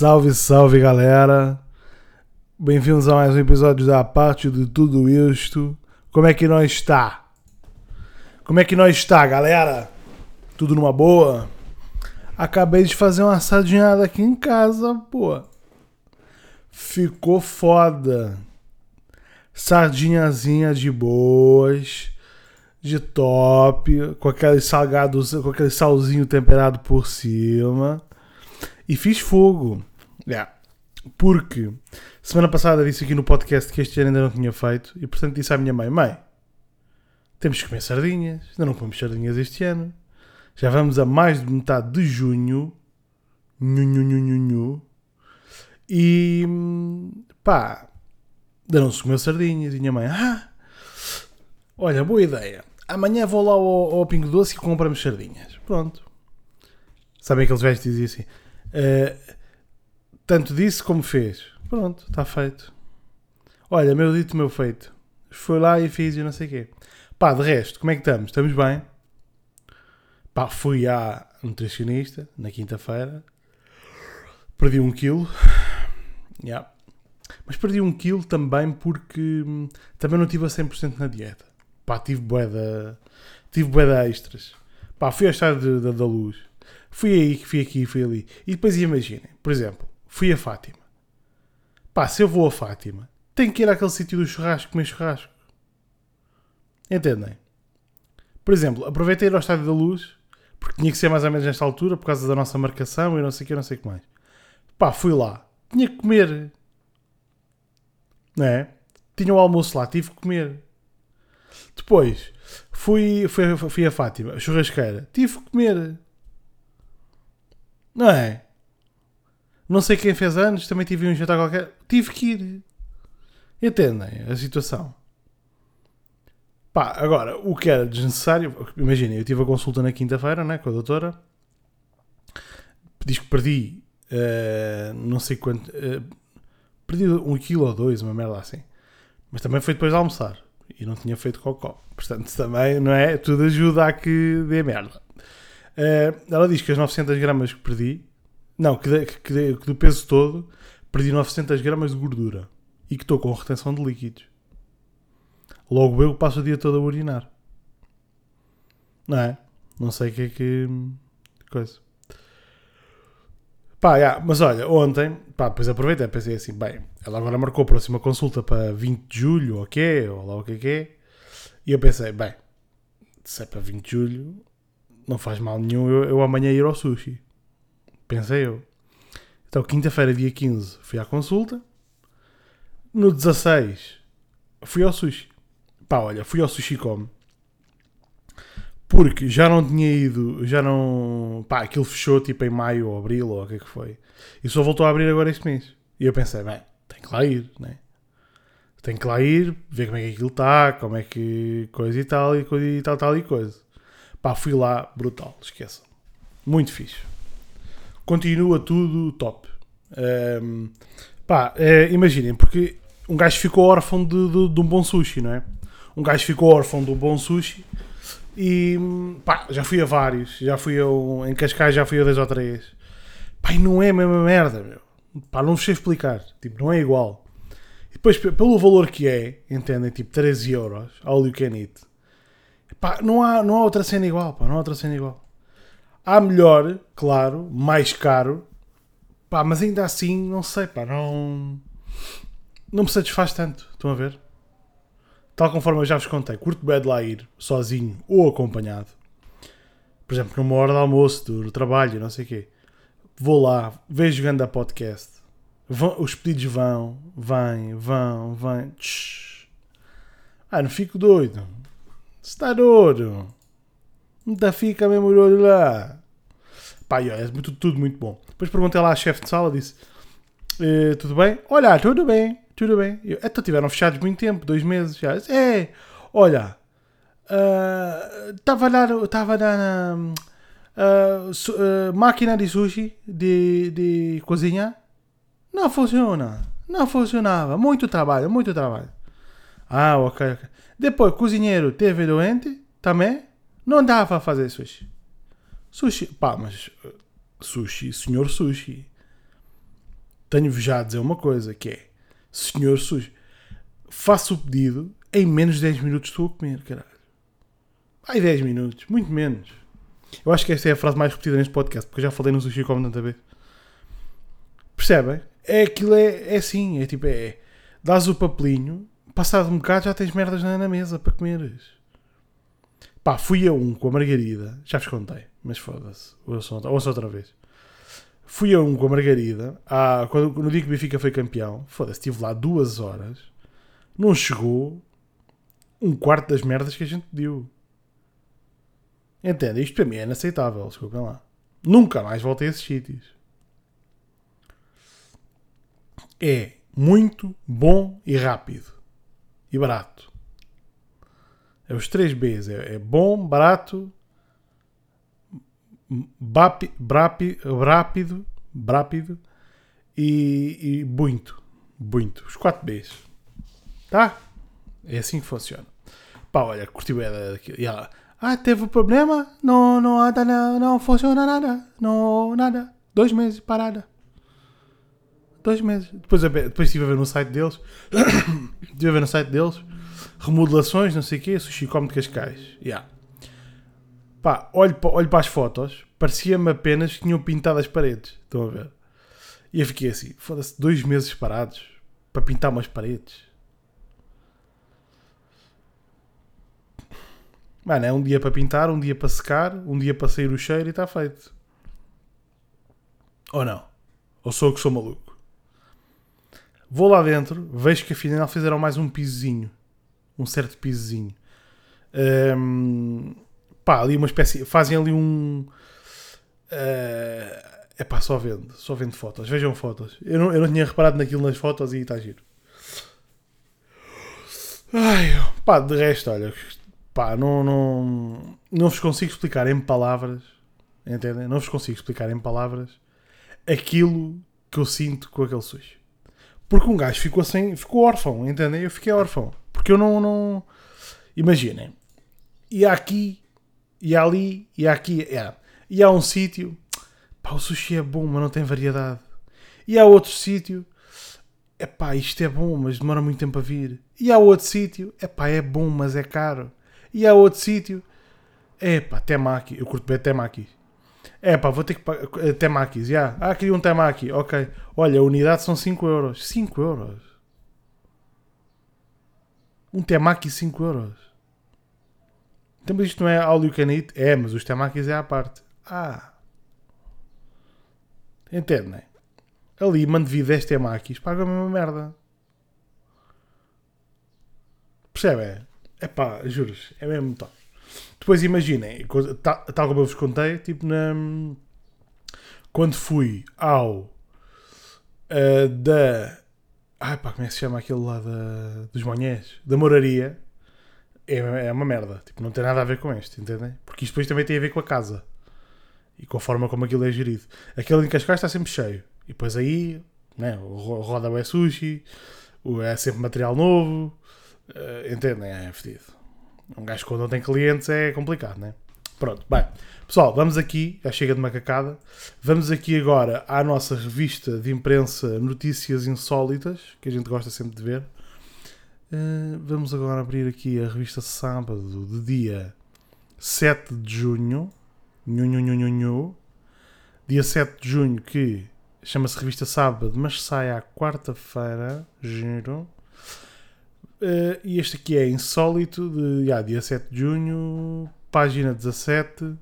Salve, salve galera! Bem-vindos a mais um episódio da parte de tudo isto. Como é que nós está? Como é que nós está, galera? Tudo numa boa? Acabei de fazer uma sardinhada aqui em casa, pô. Ficou foda. Sardinhazinha de boas, de top, com aqueles salgados, com aquele salzinho temperado por cima. E fiz fogo. É. Porque semana passada disse aqui no podcast que este ano ainda não tinha feito e portanto disse à minha mãe: Mãe, temos que comer sardinhas. Ainda não comemos sardinhas este ano. Já vamos a mais de metade de junho. Nhu, nhu, nhu, nhu, nhu. E pá, ainda não se comeu sardinhas. E minha mãe: Ah, olha, boa ideia. Amanhã vou lá ao, ao Pingo Doce e compramos sardinhas. Pronto. Sabem aqueles velhos que diziam assim: "Ah, Tanto disse como fez. Pronto, está feito. Olha, meu dito, meu feito. Foi lá e fiz e não sei o quê. Pá, de resto, como é que estamos? Estamos bem? Pá, fui à nutricionista na quinta-feira. Perdi um quilo. Yeah. Mas perdi um quilo também porque hum, também não estive a 100% na dieta. Pá, tive boeda, tive boeda extras. Pá, fui ao estádio da luz. Fui aí, fui aqui, fui ali. E depois imaginem, por exemplo, fui a Fátima. Pá, se eu vou a Fátima, tenho que ir àquele sítio do churrasco comer churrasco. Entendem? Por exemplo, aproveitei ir ao Estádio da Luz, porque tinha que ser mais ou menos nesta altura, por causa da nossa marcação e não sei o que, não sei o que mais. Pá, fui lá. Tinha que comer. Não é? Tinha o almoço lá, tive que comer. Depois, fui, fui, fui a Fátima, churrasqueira. Tive que comer. Não é? Não sei quem fez anos, também tive um jantar qualquer. Tive que ir. Entendem a situação? Pá, agora, o que era desnecessário, imaginem, eu tive a consulta na quinta-feira, né, com a doutora, diz que perdi, eh, não sei quanto, eh, perdi um quilo ou dois, uma merda assim, mas também foi depois de almoçar, e não tinha feito cocó, portanto também, não é, tudo ajuda a que dê merda. Eh, ela diz que as 900 gramas que perdi, não, que, que que do peso todo, perdi 900 gramas de gordura, e que estou com retenção de líquidos. Logo eu passo o dia todo a urinar. Não é? Não sei o que é que. coisa. Pá, yeah, mas olha, ontem, pá, depois aproveitei, pensei assim, bem, ela agora marcou a próxima consulta para 20 de julho, ou quê, ou lá o que é que é, e eu pensei, bem, se é para 20 de julho, não faz mal nenhum eu, eu amanhã ir ao sushi. Pensei eu. Então, quinta-feira, dia 15, fui à consulta, no 16, fui ao sushi. Pá, olha, fui ao Sushi Com. Porque já não tinha ido, já não. Pá, aquilo fechou tipo em maio ou abril ou o que é que foi. E só voltou a abrir agora este mês. E eu pensei, bem, tem que lá ir, né? Tem que lá ir, ver como é que aquilo está, como é que. coisa e tal, e coisa e tal, tal e coisa. Pá, fui lá, brutal, esqueçam. Muito fixe. Continua tudo top. Ahm, pá, eh, imaginem, porque um gajo ficou órfão de, de, de um bom sushi, não é? Um gajo ficou órfão de um bom sushi e pá, já fui a vários, já fui a um, em Cascais já fui a dois ou três. Pá, não é a mesma merda, meu. Pá, não vos sei explicar. Tipo, não é igual. E depois, pelo valor que é, entendem? Tipo, 13 euros, all you can eat. Pá, não há, não há outra cena igual, pá, não há outra cena igual. Há melhor, claro, mais caro, pá, mas ainda assim, não sei, pá, não. Não me satisfaz tanto, estão a ver? Tal conforme eu já vos contei, curto bem de lá ir sozinho ou acompanhado. Por exemplo, numa hora de almoço, do trabalho, não sei o quê. Vou lá, vejo jogando a podcast. Vão- os pedidos vão, vêm, vão, vêm. Ah, não fico doido. Está doido. Tá fica mesmo o lá. Pá, é muito- tudo muito bom. Depois perguntei lá à chefe de sala, disse: "Eh, Tudo bem? Olha, tudo bem, tudo bem. Eu, então tiveram fechados muito tempo, dois meses já. É, olha, estava lá, estava lá na ah, su- ah, máquina de sushi de, de cozinha. Não funciona, não funcionava. Muito trabalho, muito trabalho. Ah, ok. Depois, cozinheiro teve doente também. Não dava para fazer sushi. Sushi, pá, mas uh, sushi, senhor sushi. tenho-vos já a dizer uma coisa, que é, senhor sujo, faço o pedido, em menos de 10 minutos estou a comer, caralho. Ai, 10 minutos, muito menos. Eu acho que esta é a frase mais repetida neste podcast, porque eu já falei no sushi como tanta vez. Percebem? É aquilo, é, é assim, é tipo, é, dás o papelinho, passado um bocado já tens merdas na, na mesa para comeres. Pá, fui a um com a Margarida, já vos contei, mas foda-se, outra, ouçam outra vez. Fui a um com a Margarida, ah, quando, no dia que o Benfica foi campeão, foda-se, estive lá duas horas, não chegou um quarto das merdas que a gente pediu. Entende? Isto para mim é inaceitável, desculpem lá. Nunca mais voltei a esses sítios. É muito bom e rápido. E barato. É os três Bs. É, é bom, barato, brapi, rápido, rápido e, e muito. Muito. Os 4 Bs. Tá? É assim que funciona. Pá, olha, curti bem daquilo. E ela, ah, teve problema? Não, não anda, não, não funciona nada. Não, nada. Dois meses parada. Dois meses. Depois, depois estive a ver no site deles. estive a ver no site deles. Remodelações, não sei o quê. Sushi come de Cascais. Yeah. Pá, olho, olho para as fotos. Parecia-me apenas que tinham pintado as paredes. Estão a ver? E eu fiquei assim. Foda-se, dois meses parados para pintar umas paredes. Mano, é um dia para pintar, um dia para secar, um dia para sair o cheiro e está feito. Ou não? Ou sou eu que sou maluco? Vou lá dentro, vejo que afinal fizeram mais um pisozinho. Um certo pisozinho. Um, pá, ali uma espécie. Fazem ali um. É uh, pá, só vendo. Só vendo fotos. Vejam fotos. Eu não, eu não tinha reparado naquilo nas fotos e está giro. Ai, pá, de resto, olha, pá, não, não, não vos consigo explicar em palavras, entendem? Não vos consigo explicar em palavras aquilo que eu sinto com aquele sushi. Porque um gajo ficou sem, ficou órfão, entendem? Eu fiquei órfão. Porque eu não, não... imaginem, e aqui, e ali, e aqui, é. e há um sítio, pá, o sushi é bom, mas não tem variedade. E há outro sítio, é pá, isto é bom, mas demora muito tempo a vir. E há outro sítio, é pá, é bom, mas é caro. E há outro sítio, é pá, temaki, eu curto bem temaki. É pá, vou ter que pagar. Eh, temakis, já. Yeah. Ah, queria um temaki, ok. Olha, a unidade são 5 euros. 5 euros. Um temaki 5 euros. Então, mas isto não é all you can eat? É, mas os temakis é à parte. Ah. Entendem? Ali, mando vir 10 temakis, paga a mesma merda. Percebem? É pá, juros, é mesmo top. Depois imaginem, tal, tal como eu vos contei, tipo na. Quando fui ao. Uh, da. Ai pá, como é que se chama aquele lá da, dos Monhés? Da Moraria. É, é uma merda. Tipo, não tem nada a ver com este, entendem? Porque isto depois também tem a ver com a casa. E com a forma como aquilo é gerido. Aquele em Cascais está sempre cheio. E depois aí, né, o roda é sushi, é sempre material novo. Uh, entendem? É fedido. Um gajo quando não tem clientes é complicado, né? Pronto, bem. Pessoal, vamos aqui, já chega de macacada. Vamos aqui agora à nossa revista de imprensa Notícias Insólitas, que a gente gosta sempre de ver. Uh, vamos agora abrir aqui a revista sábado de dia 7 de junho. Nhu, nhu, nhu, nhu. Dia 7 de junho, que chama-se Revista Sábado, mas sai à quarta-feira. Giro. Uh, e este aqui é insólito, de yeah, dia 7 de junho, página 17,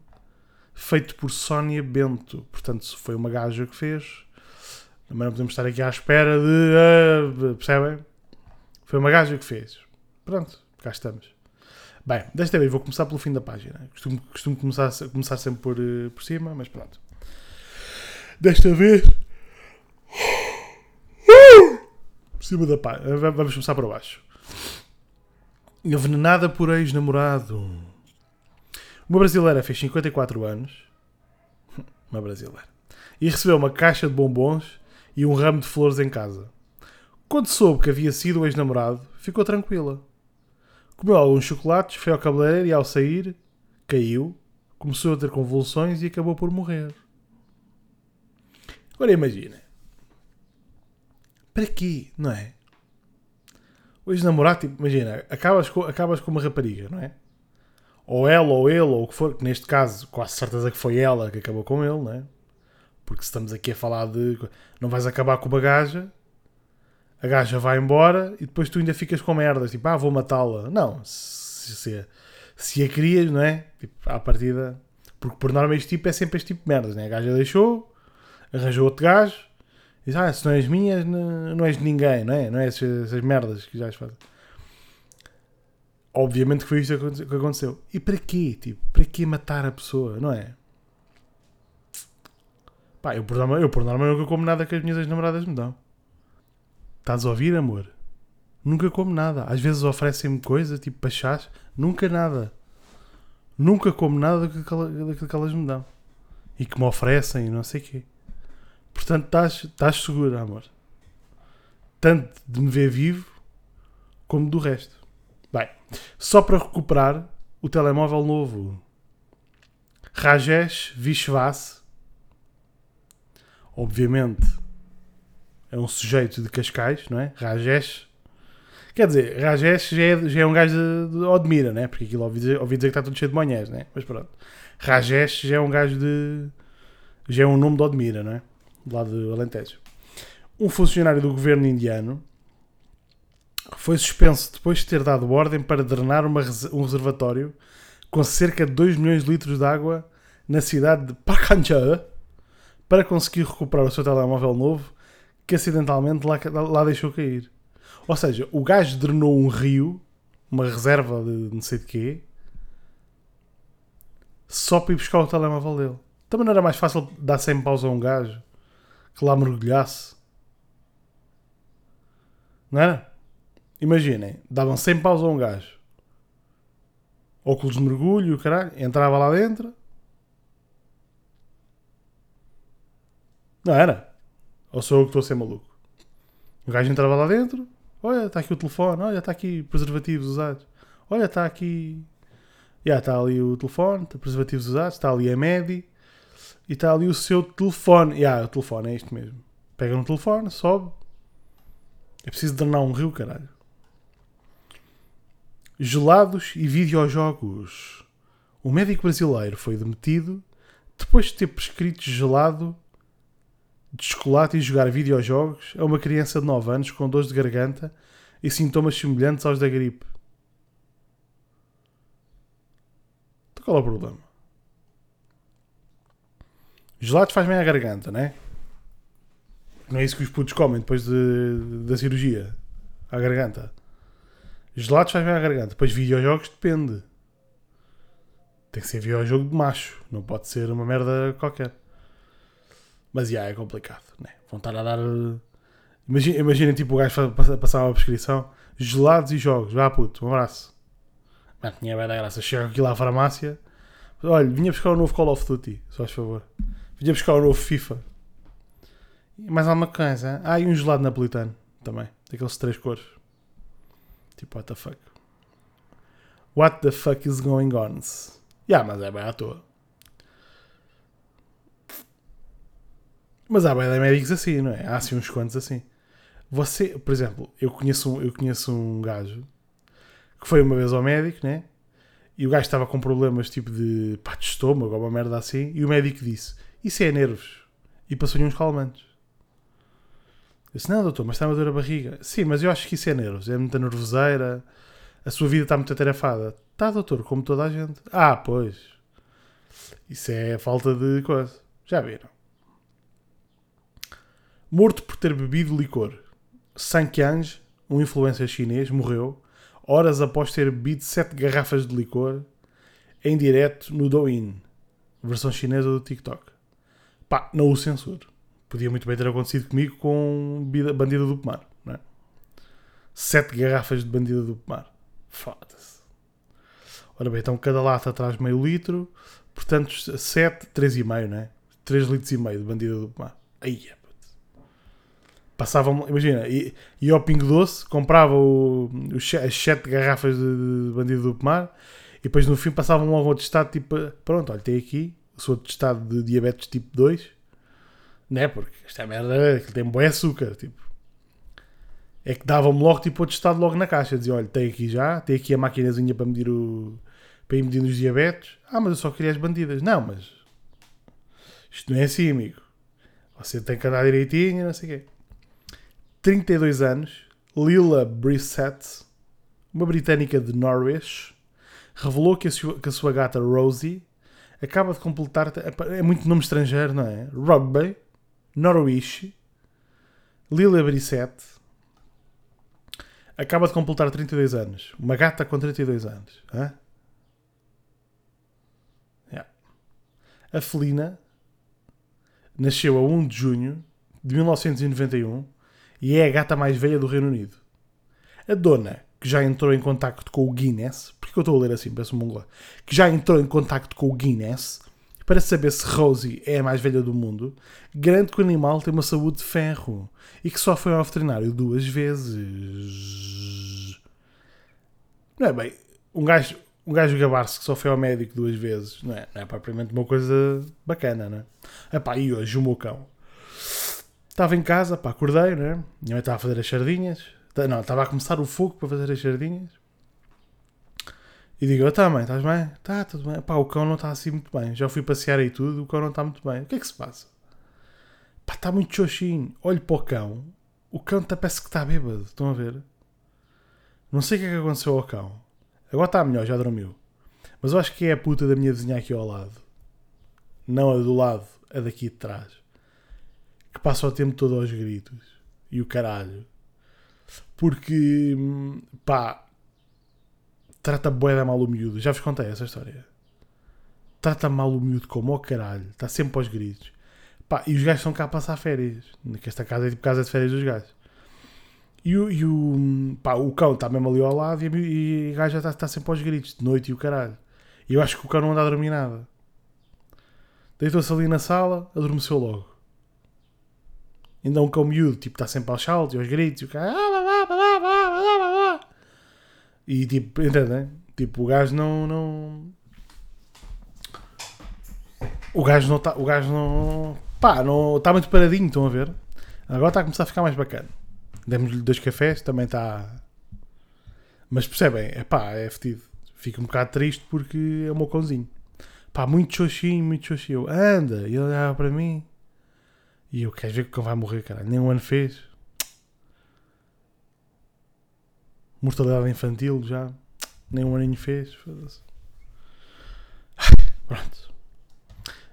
feito por Sónia Bento. Portanto, foi uma gaja que fez. Também não podemos estar aqui à espera de. Uh, percebem? Foi uma gaja que fez. Pronto, cá estamos. Bem, desta vez vou começar pelo fim da página. Costumo, costumo começar, começar sempre por, uh, por cima, mas pronto. Desta vez. Por cima da página. Vamos começar por baixo. Envenenada por ex-namorado. Uma brasileira fez 54 anos. Uma brasileira. E recebeu uma caixa de bombons e um ramo de flores em casa. Quando soube que havia sido o ex-namorado, ficou tranquila. Comeu alguns chocolates, foi ao cabeleireiro e ao sair, caiu, começou a ter convulsões e acabou por morrer. Agora imagina. para quê? Não é? Hoje namorar, tipo, imagina, acabas com, acabas com uma rapariga, não é? Ou ela, ou ele, ou o que for, que neste caso, quase certeza que foi ela que acabou com ele, não é? Porque se estamos aqui a falar de. Não vais acabar com uma gaja, a gaja vai embora e depois tu ainda ficas com merdas, tipo, ah, vou matá-la. Não, se, se, se a querias, não é? Tipo, à partida. Porque por norma este tipo é sempre este tipo de merdas, né? A gaja deixou, arranjou outro gajo, diz, ah, se não és minha, não és de ninguém, não é? Não é essas, essas merdas que já fazem. Obviamente que foi isto que aconteceu. E para quê? Tipo, para quê matar a pessoa, não é? Pá, eu por norma, eu por norma nunca como nada que as minhas ex-namoradas me dão. Estás a ouvir, amor? Nunca como nada. Às vezes oferecem-me coisa, tipo pachás, nunca nada. Nunca como nada daquilo que elas me dão. E que me oferecem e não sei o quê. Portanto, estás, estás segura, amor. Tanto de me ver vivo, como do resto. Só para recuperar o telemóvel novo. Rajesh Vishwas. Obviamente, é um sujeito de Cascais, não é? Rajesh Quer dizer, Rajesh já é, já é um gajo de, de Odmira, né? Porque aquilo ouvi dizer, ouvi dizer que está tudo cheio de manhãs, né? Mas pronto. Rajesh já é um gajo de. Já é um nome de Odmira, não é? Do lado do Alentejo. Um funcionário do governo indiano foi suspenso depois de ter dado ordem para drenar uma, um reservatório com cerca de 2 milhões de litros de água na cidade de Pakancha para conseguir recuperar o seu telemóvel novo que acidentalmente lá, lá deixou cair. Ou seja, o gajo drenou um rio, uma reserva de não sei de quê, só para ir buscar o telemóvel dele. Também não era mais fácil dar 100 paus a um gajo que lá mergulhasse? Não era? Imaginem, davam 100 paus a um gajo. Óculos de mergulho, caralho, entrava lá dentro. Não era? Ou sou eu que estou a ser maluco? O gajo entrava lá dentro, Olha, está aqui o telefone. Olha, está aqui preservativos usados. Olha, está aqui. Já está ali o telefone, está preservativos usados. Está ali a MEDI. E está ali o seu telefone. Já, o telefone é isto mesmo. Pega no telefone, sobe. É preciso drenar um rio, caralho. Gelados e videojogos. O médico brasileiro foi demitido depois de ter prescrito gelado de chocolate e jogar videojogos a uma criança de 9 anos com dores de garganta e sintomas semelhantes aos da gripe. Então qual é o problema? Gelados faz bem à garganta, não é? Não é isso que os putos comem depois de, da cirurgia. À garganta. Gelados faz bem à garganta. Depois videojogos depende. Tem que ser videojogo de macho. Não pode ser uma merda qualquer. Mas já é complicado, né? Vão estar a dar. Imaginem, imagine, tipo o gajo passar uma prescrição: gelados e jogos. Vá puto, um abraço. Mano, tinha bem da graça. Chego aqui lá à farmácia. Olha, vinha buscar o novo Call of Duty, só faz favor. Vinha buscar o novo FIFA. E mais alguma coisa? Ah, e um gelado napolitano também. Daqueles três cores. Tipo, what the fuck? What the fuck is going on? Yeah, mas é bem à toa. Mas há bem médicos assim, não é? Há assim uns quantos assim. Você, por exemplo, eu conheço um, eu conheço um gajo que foi uma vez ao médico, né? E o gajo estava com problemas tipo de, pá, de estômago ou uma merda assim. E o médico disse: Isso é nervos. E passou-lhe uns calmantes. Eu disse: Não, doutor, mas está a dor a barriga. Sim, mas eu acho que isso é nervos. É muita nervoseira. A sua vida está muito atarefada. Tá, doutor, como toda a gente. Ah, pois. Isso é falta de coisa. Já viram morto por ter bebido licor. Sang Qiange, um influencer chinês, morreu horas após ter bebido 7 garrafas de licor em direto no Douyin, versão chinesa do TikTok. Pá, não o censuro. Podia muito bem ter acontecido comigo com Bandida do Pomar, é? 7 garrafas de Bandida do Pomar. Foda-se. Ora bem, então cada lata traz meio litro, portanto 7, 3,5, não é? 3 litros e meio de Bandida do Pomar. Aí, passavam, imagina, ia ao Pingo Doce, comprava o, as 7 garrafas de, de Bandido do Pomar e depois no fim passavam logo ao testado tipo, pronto, olha, tem aqui o seu testado de diabetes tipo 2, né? Porque esta merda aquilo tem bom açúcar, tipo. é que dava-me logo tipo outro estado logo na caixa. Dizia, olha, tem aqui já, tem aqui a maquinazinha para medir o. para ir os diabetes. Ah, mas eu só queria as bandidas. Não, mas. Isto não é assim, amigo. Você tem que andar direitinho, não sei o quê. 32 anos, Lila Brissett, uma britânica de Norwich, revelou que a, sua, que a sua gata Rosie acaba de completar. É muito nome estrangeiro, não é? Rugby, Norwich, Lila Brissett, acaba de completar 32 anos. Uma gata com 32 anos. Hã? Yeah. A felina nasceu a 1 de junho de 1991 e é a gata mais velha do Reino Unido. A dona, que já entrou em contacto com o Guinness, porque eu estou a ler assim, peço um que já entrou em contacto com o Guinness para saber se Rosie é a mais velha do mundo, garante que o animal tem uma saúde de ferro e que só foi ao veterinário duas vezes. Não é bem, um gajo, um gajo gabar-se que só foi ao médico duas vezes, não é, não é propriamente uma coisa bacana, não é? Epá, e hoje o meu cão estava em casa, pá, acordei, né? Minha mãe estava a fazer as sardinhas, não, estava a começar o fogo para fazer as sardinhas e digo, eu tá, mãe, estás bem? Tá, tudo bem. Pá, o cão não está assim muito bem. Já fui passear aí tudo, o cão não está muito bem. O que é que se passa? Pá, está muito xoxinho. Olho para o cão, o cão parece que está bêbado. Estão a ver? Não sei o que é que aconteceu ao cão. Agora está melhor, já dormiu. Mas eu acho que é a puta da minha vizinha aqui ao lado. Não a do lado, a daqui de trás. Que passa o tempo todo aos gritos. E o caralho. Porque, hum, pá, trata bué da mal o miúdo. Já vos contei essa história. Trata mal o miúdo como o caralho. Está sempre aos gritos. Pá, e os gajos estão cá a passar férias. Que esta casa é tipo casa de férias dos gajos. E o, e o, pá, o cão está mesmo ali ao lado e, e o gajo já está, está sempre aos gritos, de noite e o caralho. E eu acho que o cão não anda a dormir nada. Deitou-se ali na sala, adormeceu logo. Ainda um cão miúdo, tipo, está sempre aos saltos e aos gritos e o cara. E tipo, entendem? Tipo, o gajo não. não... O gajo não está. O gajo não. Pá, não está muito paradinho, estão a ver? Agora está a começar a ficar mais bacana. Demos-lhe dois cafés, também está. Mas percebem? É pá, é fedido. Fico um bocado triste porque é o meu cãozinho. Pá, muito xoxinho, muito xoxinho. Anda! E ele olhava para mim. E eu quero ver que o cão vai morrer, cara. Nem um ano fez. Mortalidade infantil já. Nem um aninho fez. Pronto.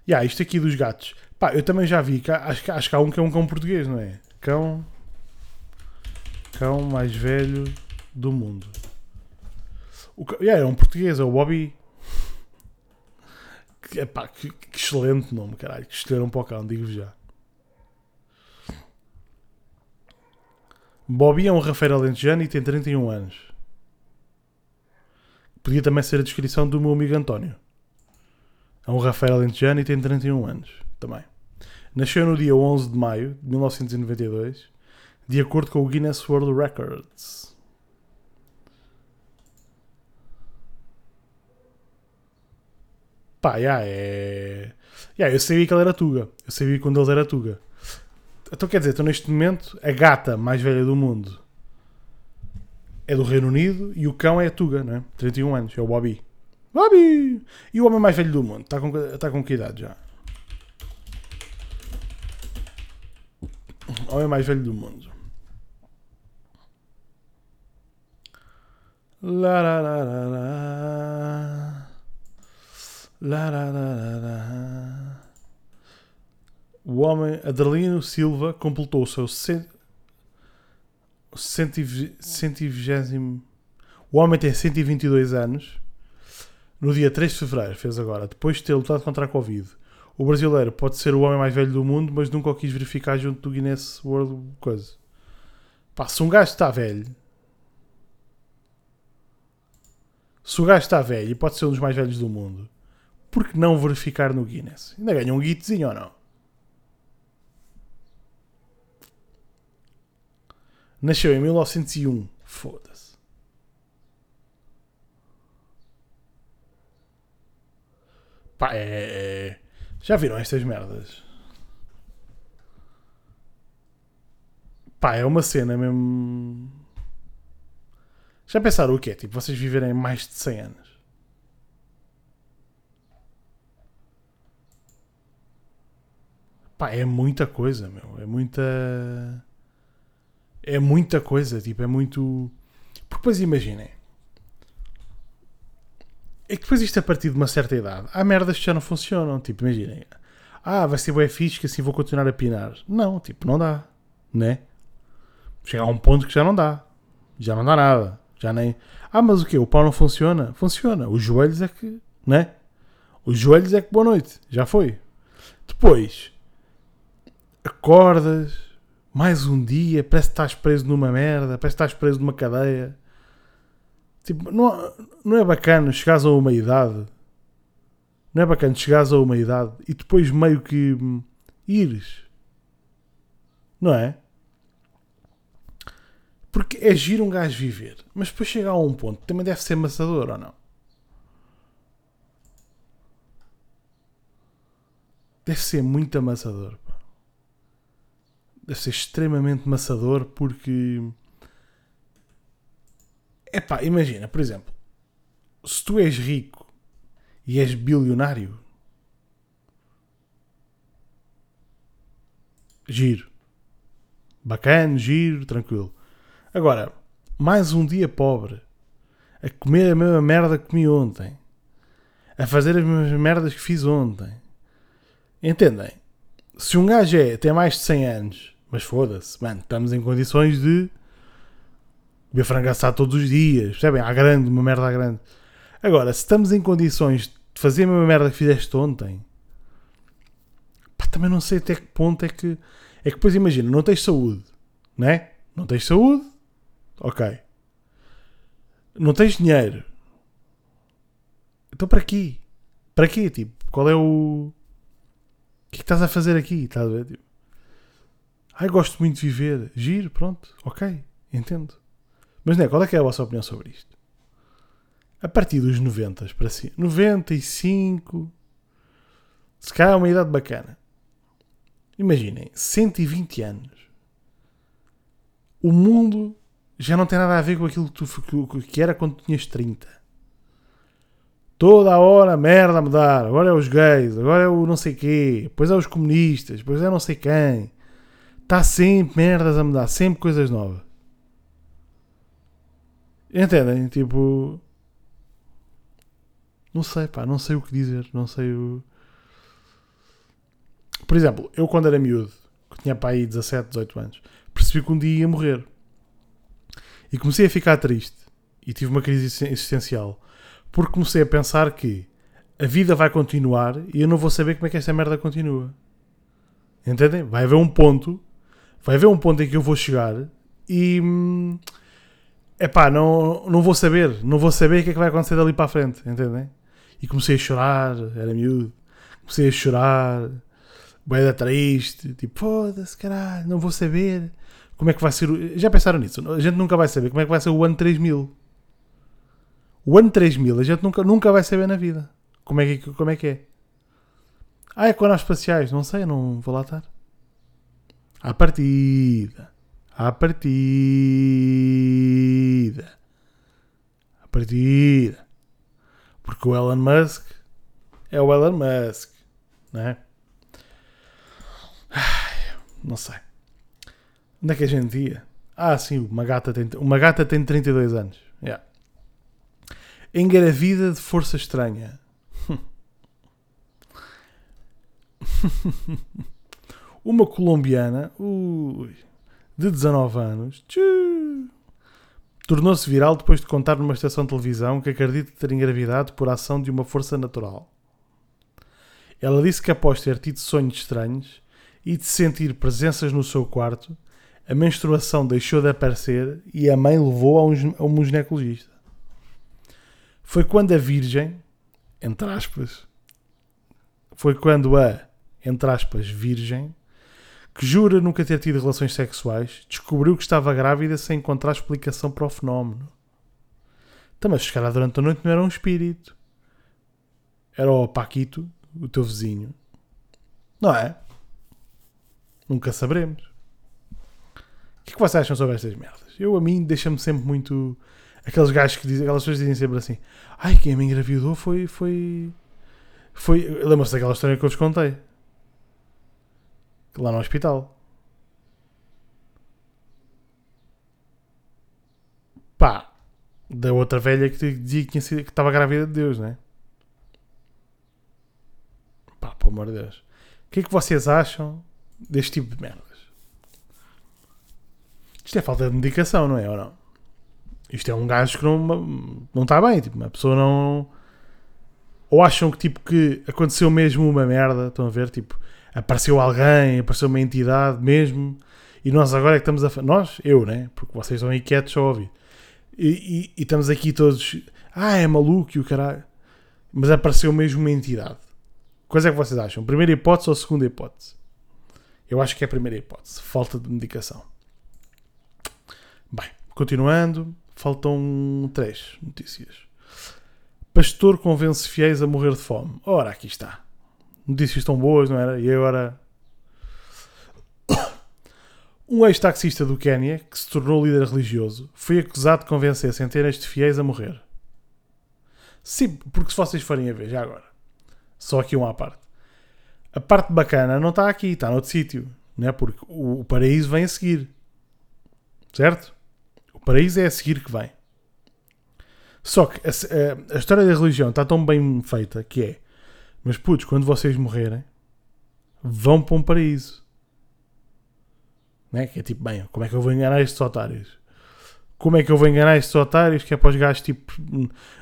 E yeah, isto aqui dos gatos. Pá, eu também já vi. Que acho, acho que há um que é um cão português, não é? Cão. Cão mais velho do mundo. O, yeah, é um português, é o Bobby. Que, epá, que, que excelente nome, caralho. Que escolheram para o cão, digo-vos já. Bobby é um rafeiro alentejano e tem 31 anos. Podia também ser a descrição do meu amigo António. É um rafeiro alentejano e tem 31 anos. Também. Nasceu no dia 11 de maio de 1992, de acordo com o Guinness World Records. Pá, já é. Yeah, eu sabia que ele era Tuga. Eu sabia quando ele era Tuga. Então quer dizer, então neste momento a gata mais velha do mundo é do Reino Unido e o cão é a Tuga, não é? 31 anos, é o Bobby. Bobby! E o homem mais velho do mundo, está com, está com que idade já? O homem mais velho do mundo. La la la la la. La la la la la. O homem Adelino Silva completou o seu cent... 120. O homem tem 122 anos. No dia 3 de fevereiro, fez agora, depois de ter lutado contra a Covid. O brasileiro pode ser o homem mais velho do mundo, mas nunca o quis verificar junto do Guinness World coisa. Pá, se um gajo está velho. Se o gajo está velho e pode ser um dos mais velhos do mundo, por que não verificar no Guinness? Ainda ganha um guitozinho ou não? Nasceu em 1901. Foda-se. Pá, é, é. Já viram estas merdas? Pá, é uma cena mesmo. Já pensaram o que é? Tipo, vocês viverem mais de 100 anos. Pá, é muita coisa, meu. É muita. É muita coisa, tipo, é muito. Porque depois imaginem. É que depois isto a partir de uma certa idade, há merdas que já não funcionam. Tipo, imaginem. Ah, vai ser bué fixe que assim vou continuar a pinar. Não, tipo, não dá. Né? Chega a um ponto que já não dá. Já não dá nada. Já nem. Ah, mas o quê? O pau não funciona? Funciona. Os joelhos é que. Né? Os joelhos é que boa noite. Já foi. Depois. Acordas. Mais um dia. Parece que estás preso numa merda. Parece que estás preso numa cadeia. Tipo, não, não é bacana chegares a uma idade. Não é bacana chegares a uma idade e depois meio que hum, ires. Não é? Porque é giro um gajo viver. Mas depois chegar a um ponto também deve ser amassador ou não? Deve ser muito amassador. Deve ser extremamente amassador porque. É pá, imagina, por exemplo, se tu és rico e és bilionário, giro. Bacana, giro, tranquilo. Agora, mais um dia pobre, a comer a mesma merda que comi ontem, a fazer as mesmas merdas que fiz ontem. Entendem? Se um gajo é, tem mais de 100 anos, mas foda-se, mano, estamos em condições de beber frango assado todos os dias, percebem? À grande, uma merda grande. Agora, se estamos em condições de fazer a mesma merda que fizeste ontem, pá, também não sei até que ponto é que. É que depois imagina, não tens saúde, né? Não tens saúde, Ok. Não tens dinheiro. Então para quê? Para quê? Tipo, qual é o. O que é que estás a fazer aqui? Estás a ver? Tipo, Ai, gosto muito de viver. Giro, pronto. Ok, entendo. Mas né, qual é que é a vossa opinião sobre isto? A partir dos 90 para cima. 95. Se calhar é uma idade bacana. Imaginem, 120 anos. O mundo já não tem nada a ver com aquilo que, tu, que era quando tinhas 30. Toda a hora merda a mudar. Agora é os gays, agora é o não sei quê, depois é os comunistas, depois é não sei quem. Está sempre merdas a mudar, sempre coisas novas. Entendem? Tipo. Não sei, pá, não sei o que dizer, não sei o. Por exemplo, eu quando era miúdo, que tinha pá aí 17, 18 anos, percebi que um dia ia morrer. E comecei a ficar triste. E tive uma crise existencial. Porque comecei a pensar que a vida vai continuar e eu não vou saber como é que esta merda continua. Entendem? Vai haver um ponto. Vai haver um ponto em que eu vou chegar e. é hum, pá, não, não vou saber. Não vou saber o que é que vai acontecer dali para a frente. Entendem? E comecei a chorar. Era miúdo. Comecei a chorar. Boeda triste. Tipo, foda-se, caralho. Não vou saber como é que vai ser. Já pensaram nisso? A gente nunca vai saber como é que vai ser o ano 3000. O ano 3000 a gente nunca, nunca vai saber na vida. Como é, que, como é que é? Ah, é com as espaciais. Não sei, não vou lá estar. À partida. À partida. À partida. Porque o Elon Musk é o Elon Musk. Não é? Não sei. Onde é que a gente ia? Ah, sim, uma gata tem, uma gata tem 32 anos. Yeah. Engaravida de força estranha. uma colombiana ui, de 19 anos tornou-se viral depois de contar numa estação de televisão que acredita ter engravidado por ação de uma força natural. Ela disse que após ter tido sonhos estranhos e de sentir presenças no seu quarto, a menstruação deixou de aparecer e a mãe levou a um, a ginecologista. Foi quando a Virgem, entre aspas, foi quando a, entre aspas, Virgem, que jura nunca ter tido relações sexuais, descobriu que estava grávida sem encontrar explicação para o fenómeno. Também, se calhar durante a noite não era um espírito. Era o Paquito, o teu vizinho. Não é? Nunca saberemos. O que que vocês acham sobre estas merdas? Eu, a mim, deixa-me sempre muito. Aqueles gajos que dizem, aquelas pessoas dizem sempre assim: Ai, quem me engravidou foi. foi. foi. Lembra-se daquela história que eu vos contei? Lá no hospital. Pá, da outra velha que dizia que, que estava grávida de Deus, né? Pá, pelo amor de Deus. O que é que vocês acham deste tipo de merdas? Isto é falta de medicação, não é? Ou não? Isto é um gajo que não, não está bem. Tipo, uma pessoa não. Ou acham que tipo que aconteceu mesmo uma merda, estão a ver? Tipo, apareceu alguém, apareceu uma entidade mesmo, e nós agora é que estamos a. Nós, eu, né? Porque vocês estão aí quietos só ouvir. E, e, e, estamos aqui todos. Ah, é maluco e o caralho. Mas apareceu mesmo uma entidade. Quais é que vocês acham? Primeira hipótese ou segunda hipótese? Eu acho que é a primeira hipótese. Falta de medicação. Bem, continuando. Faltam três notícias. Pastor convence fiéis a morrer de fome. Ora, aqui está. Notícias tão boas, não era? E agora. Um ex-taxista do Quénia, que se tornou líder religioso, foi acusado de convencer centenas de fiéis a morrer. Sim, porque se vocês forem a ver, já agora, só aqui uma à parte. A parte bacana não está aqui, está noutro sítio, não é? Porque o, o paraíso vem a seguir. Certo? O paraíso é a seguir que vem. Só que a, a, a história da religião está tão bem feita que é mas putos, quando vocês morrerem, vão para um paraíso. Né? Que é tipo, bem, como é que eu vou enganar estes otários? Como é que eu vou enganar estes otários? Que é para os gajos tipo,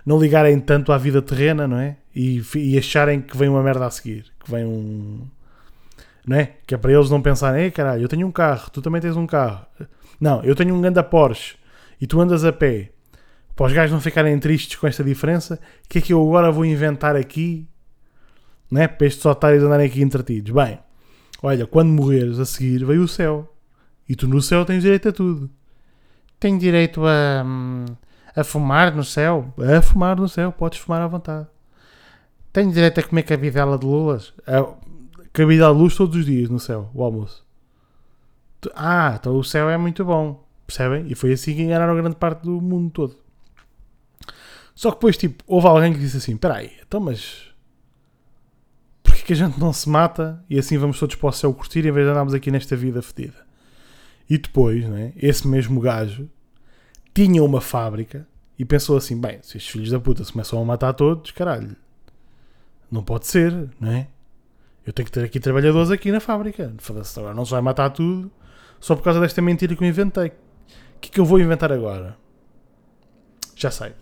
não ligarem tanto à vida terrena, não é? E, e acharem que vem uma merda a seguir. Que vem um. Não é? Que é para eles não pensarem, ei caralho, eu tenho um carro, tu também tens um carro. Não, eu tenho um ganda Porsche e tu andas a pé. Para os gajos não ficarem tristes com esta diferença, o que é que eu agora vou inventar aqui né? para estes otários andarem aqui entretidos. Bem, olha, quando morreres a seguir, veio o céu. E tu no céu tens direito a tudo. Tenho direito a, a fumar no céu? A fumar no céu, podes fumar à vontade. Tenho direito a comer cabidela de lulas? A, cabidela de luz todos os dias no céu, o almoço. Ah, então o céu é muito bom. Percebem? E foi assim que enganaram grande parte do mundo todo. Só que depois, tipo, houve alguém que disse assim: Espera aí, então, mas que a gente não se mata e assim vamos todos para o céu curtir em vez de andarmos aqui nesta vida fedida? E depois, né, esse mesmo gajo tinha uma fábrica e pensou assim: bem, se estes filhos da puta se começam a matar todos, caralho, não pode ser, não é? Eu tenho que ter aqui trabalhadores aqui na fábrica. Agora não se vai matar tudo só por causa desta mentira que eu inventei. O que é que eu vou inventar agora? Já sei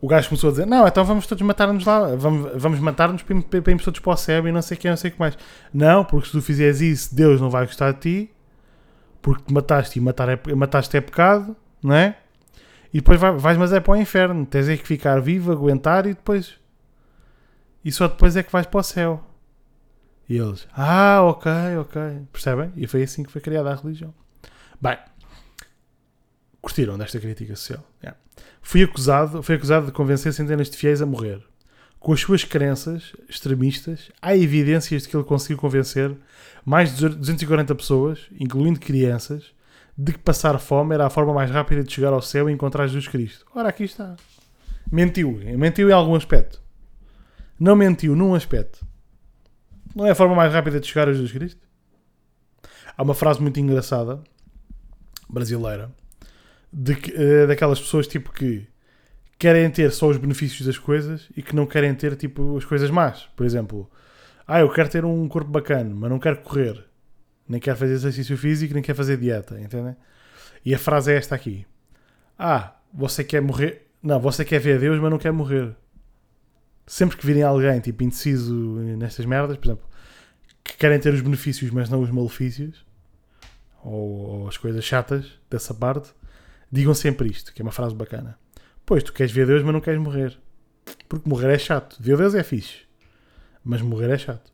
o gajo começou a dizer: Não, então vamos todos matar-nos lá, vamos, vamos matar-nos para, para, irmos todos para o céu e não sei o que, não sei o que mais. Não, porque se tu fizeres isso, Deus não vai gostar de ti, porque te mataste e matar é, mataste é pecado, não é? E depois vais, vais, mas é para o inferno, tens é que ficar vivo, aguentar e depois. E só depois é que vais para o céu. E eles: Ah, ok, ok. Percebem? E foi assim que foi criada a religião. Bem, curtiram desta crítica social. Yeah. Foi acusado, foi acusado de convencer centenas de fiéis a morrer. Com as suas crenças extremistas, há evidências de que ele conseguiu convencer mais de 240 pessoas, incluindo crianças, de que passar fome era a forma mais rápida de chegar ao céu e encontrar Jesus Cristo. Ora, aqui está. Mentiu. Mentiu em algum aspecto. Não mentiu num aspecto. Não é a forma mais rápida de chegar a Jesus Cristo? Há uma frase muito engraçada, brasileira, de, uh, daquelas pessoas tipo que querem ter só os benefícios das coisas e que não querem ter tipo as coisas más. Por exemplo, ah, eu quero ter um corpo bacana, mas não quero correr, nem quero fazer exercício físico, nem quero fazer dieta, entendem? E a frase é esta aqui: Ah, você quer morrer? Não, você quer ver a Deus, mas não quer morrer. Sempre que virem alguém tipo indeciso nestas merdas, por exemplo, que querem ter os benefícios, mas não os malefícios, ou, ou as coisas chatas dessa parte, digam sempre isto, que é uma frase bacana. Pois, tu queres ver Deus, mas não queres morrer. Porque morrer é chato. Ver Deus é fixe. Mas morrer é chato.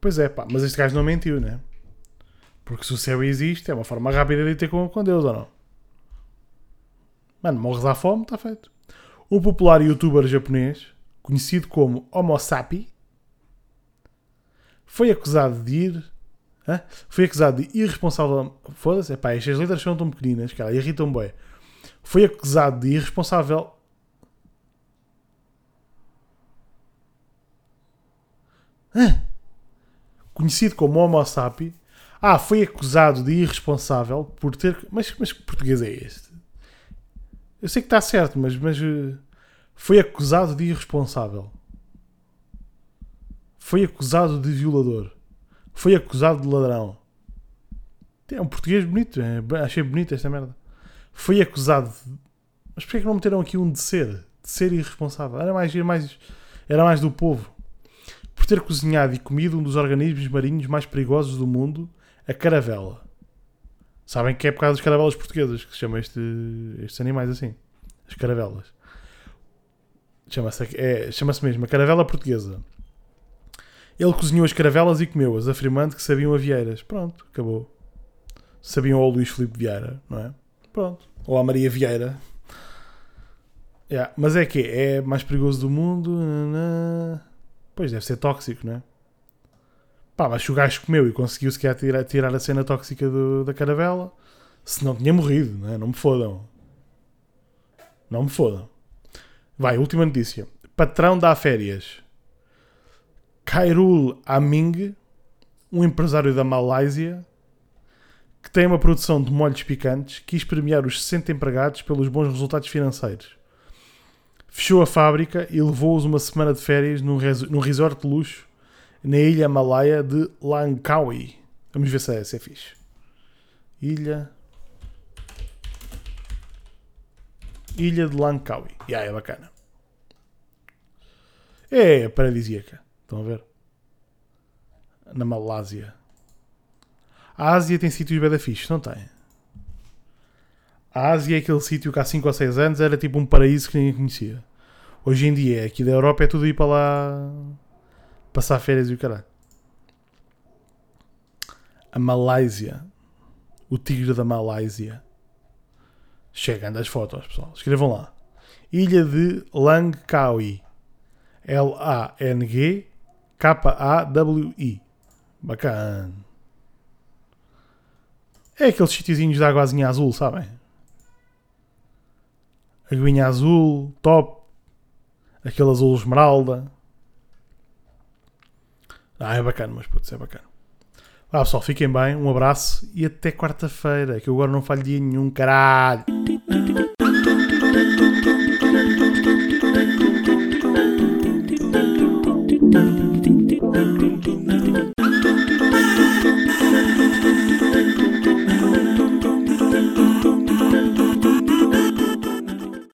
Pois é, pá. Mas este gajo não mentiu, né? Porque se o céu existe, é uma forma rápida de ter com, com Deus, ou não? Mano, morres à fome, está feito. Um popular youtuber japonês, conhecido como Homo Sapi, foi acusado de ir Hã? Foi acusado de irresponsável. Foda-se, epá, estas letras são tão pequeninas, cara, irritam bem. Foi acusado de irresponsável. Hã? Conhecido como Homo sapi. Ah, foi acusado de irresponsável por ter. Mas, mas que português é este? Eu sei que está certo, mas, mas eh, foi acusado de irresponsável. Foi acusado de violador. Foi acusado de ladrão. É um português bonito. É, achei bonito esta merda. Foi acusado de... Mas porquê é que não meteram aqui um de ser? De ser irresponsável. Era mais, era mais, era mais do povo. Por ter cozinhado e comido um dos organismos marinhos mais perigosos do mundo, a caravela. Sabem que é por causa das caravelas portuguesas que se chama este, estes animais assim. As caravelas. Chama-se é, chama mesmo a caravela portuguesa. Ele cozinhou as caravelas e comeu-as, afirmando que sabiam a Vieiras. Pronto, acabou. Sabiam ao Luís Filipe Vieira, não é? Pronto. Ou à Maria Vieira. Yeah. Mas é que é mais perigoso do mundo. Pois deve ser tóxico, não é? Pá, mas se o gajo comeu e conseguiu sequer tirar, tirar a cena tóxica do, da caravela, se não tinha morrido, não é? Não me fodam. Não me fodam. Vai, última notícia. Patrão dá férias. Kairul Aming, um empresário da Malásia, que tem uma produção de molhos picantes, quis premiar os 60 empregados pelos bons resultados financeiros. Fechou a fábrica e levou-os uma semana de férias num, num resort de luxo na ilha malaia de Langkawi. Vamos ver se é, se é fixe. Ilha. Ilha de Langkawi. Yeah, é bacana. É paradisíaca. Estão a ver? Na Malásia. A Ásia tem sítios bem fixe, não tem? A Ásia é aquele sítio que há 5 ou 6 anos era tipo um paraíso que ninguém conhecia. Hoje em dia, aqui da Europa é tudo ir para lá passar férias e o caralho. A Malásia. O tigre da Malásia. Chegam das fotos, pessoal. Escrevam lá. Ilha de Langkawi. L-A-N-G K-A-W-I. Bacana. É aqueles sítiozinhos de águazinha azul, sabem? Aguinha azul, top. Aquele azul esmeralda. Ah, é bacana, mas putz, é bacana. Ah, pessoal, fiquem bem, um abraço e até quarta-feira, que eu agora não falho dia nenhum, caralho.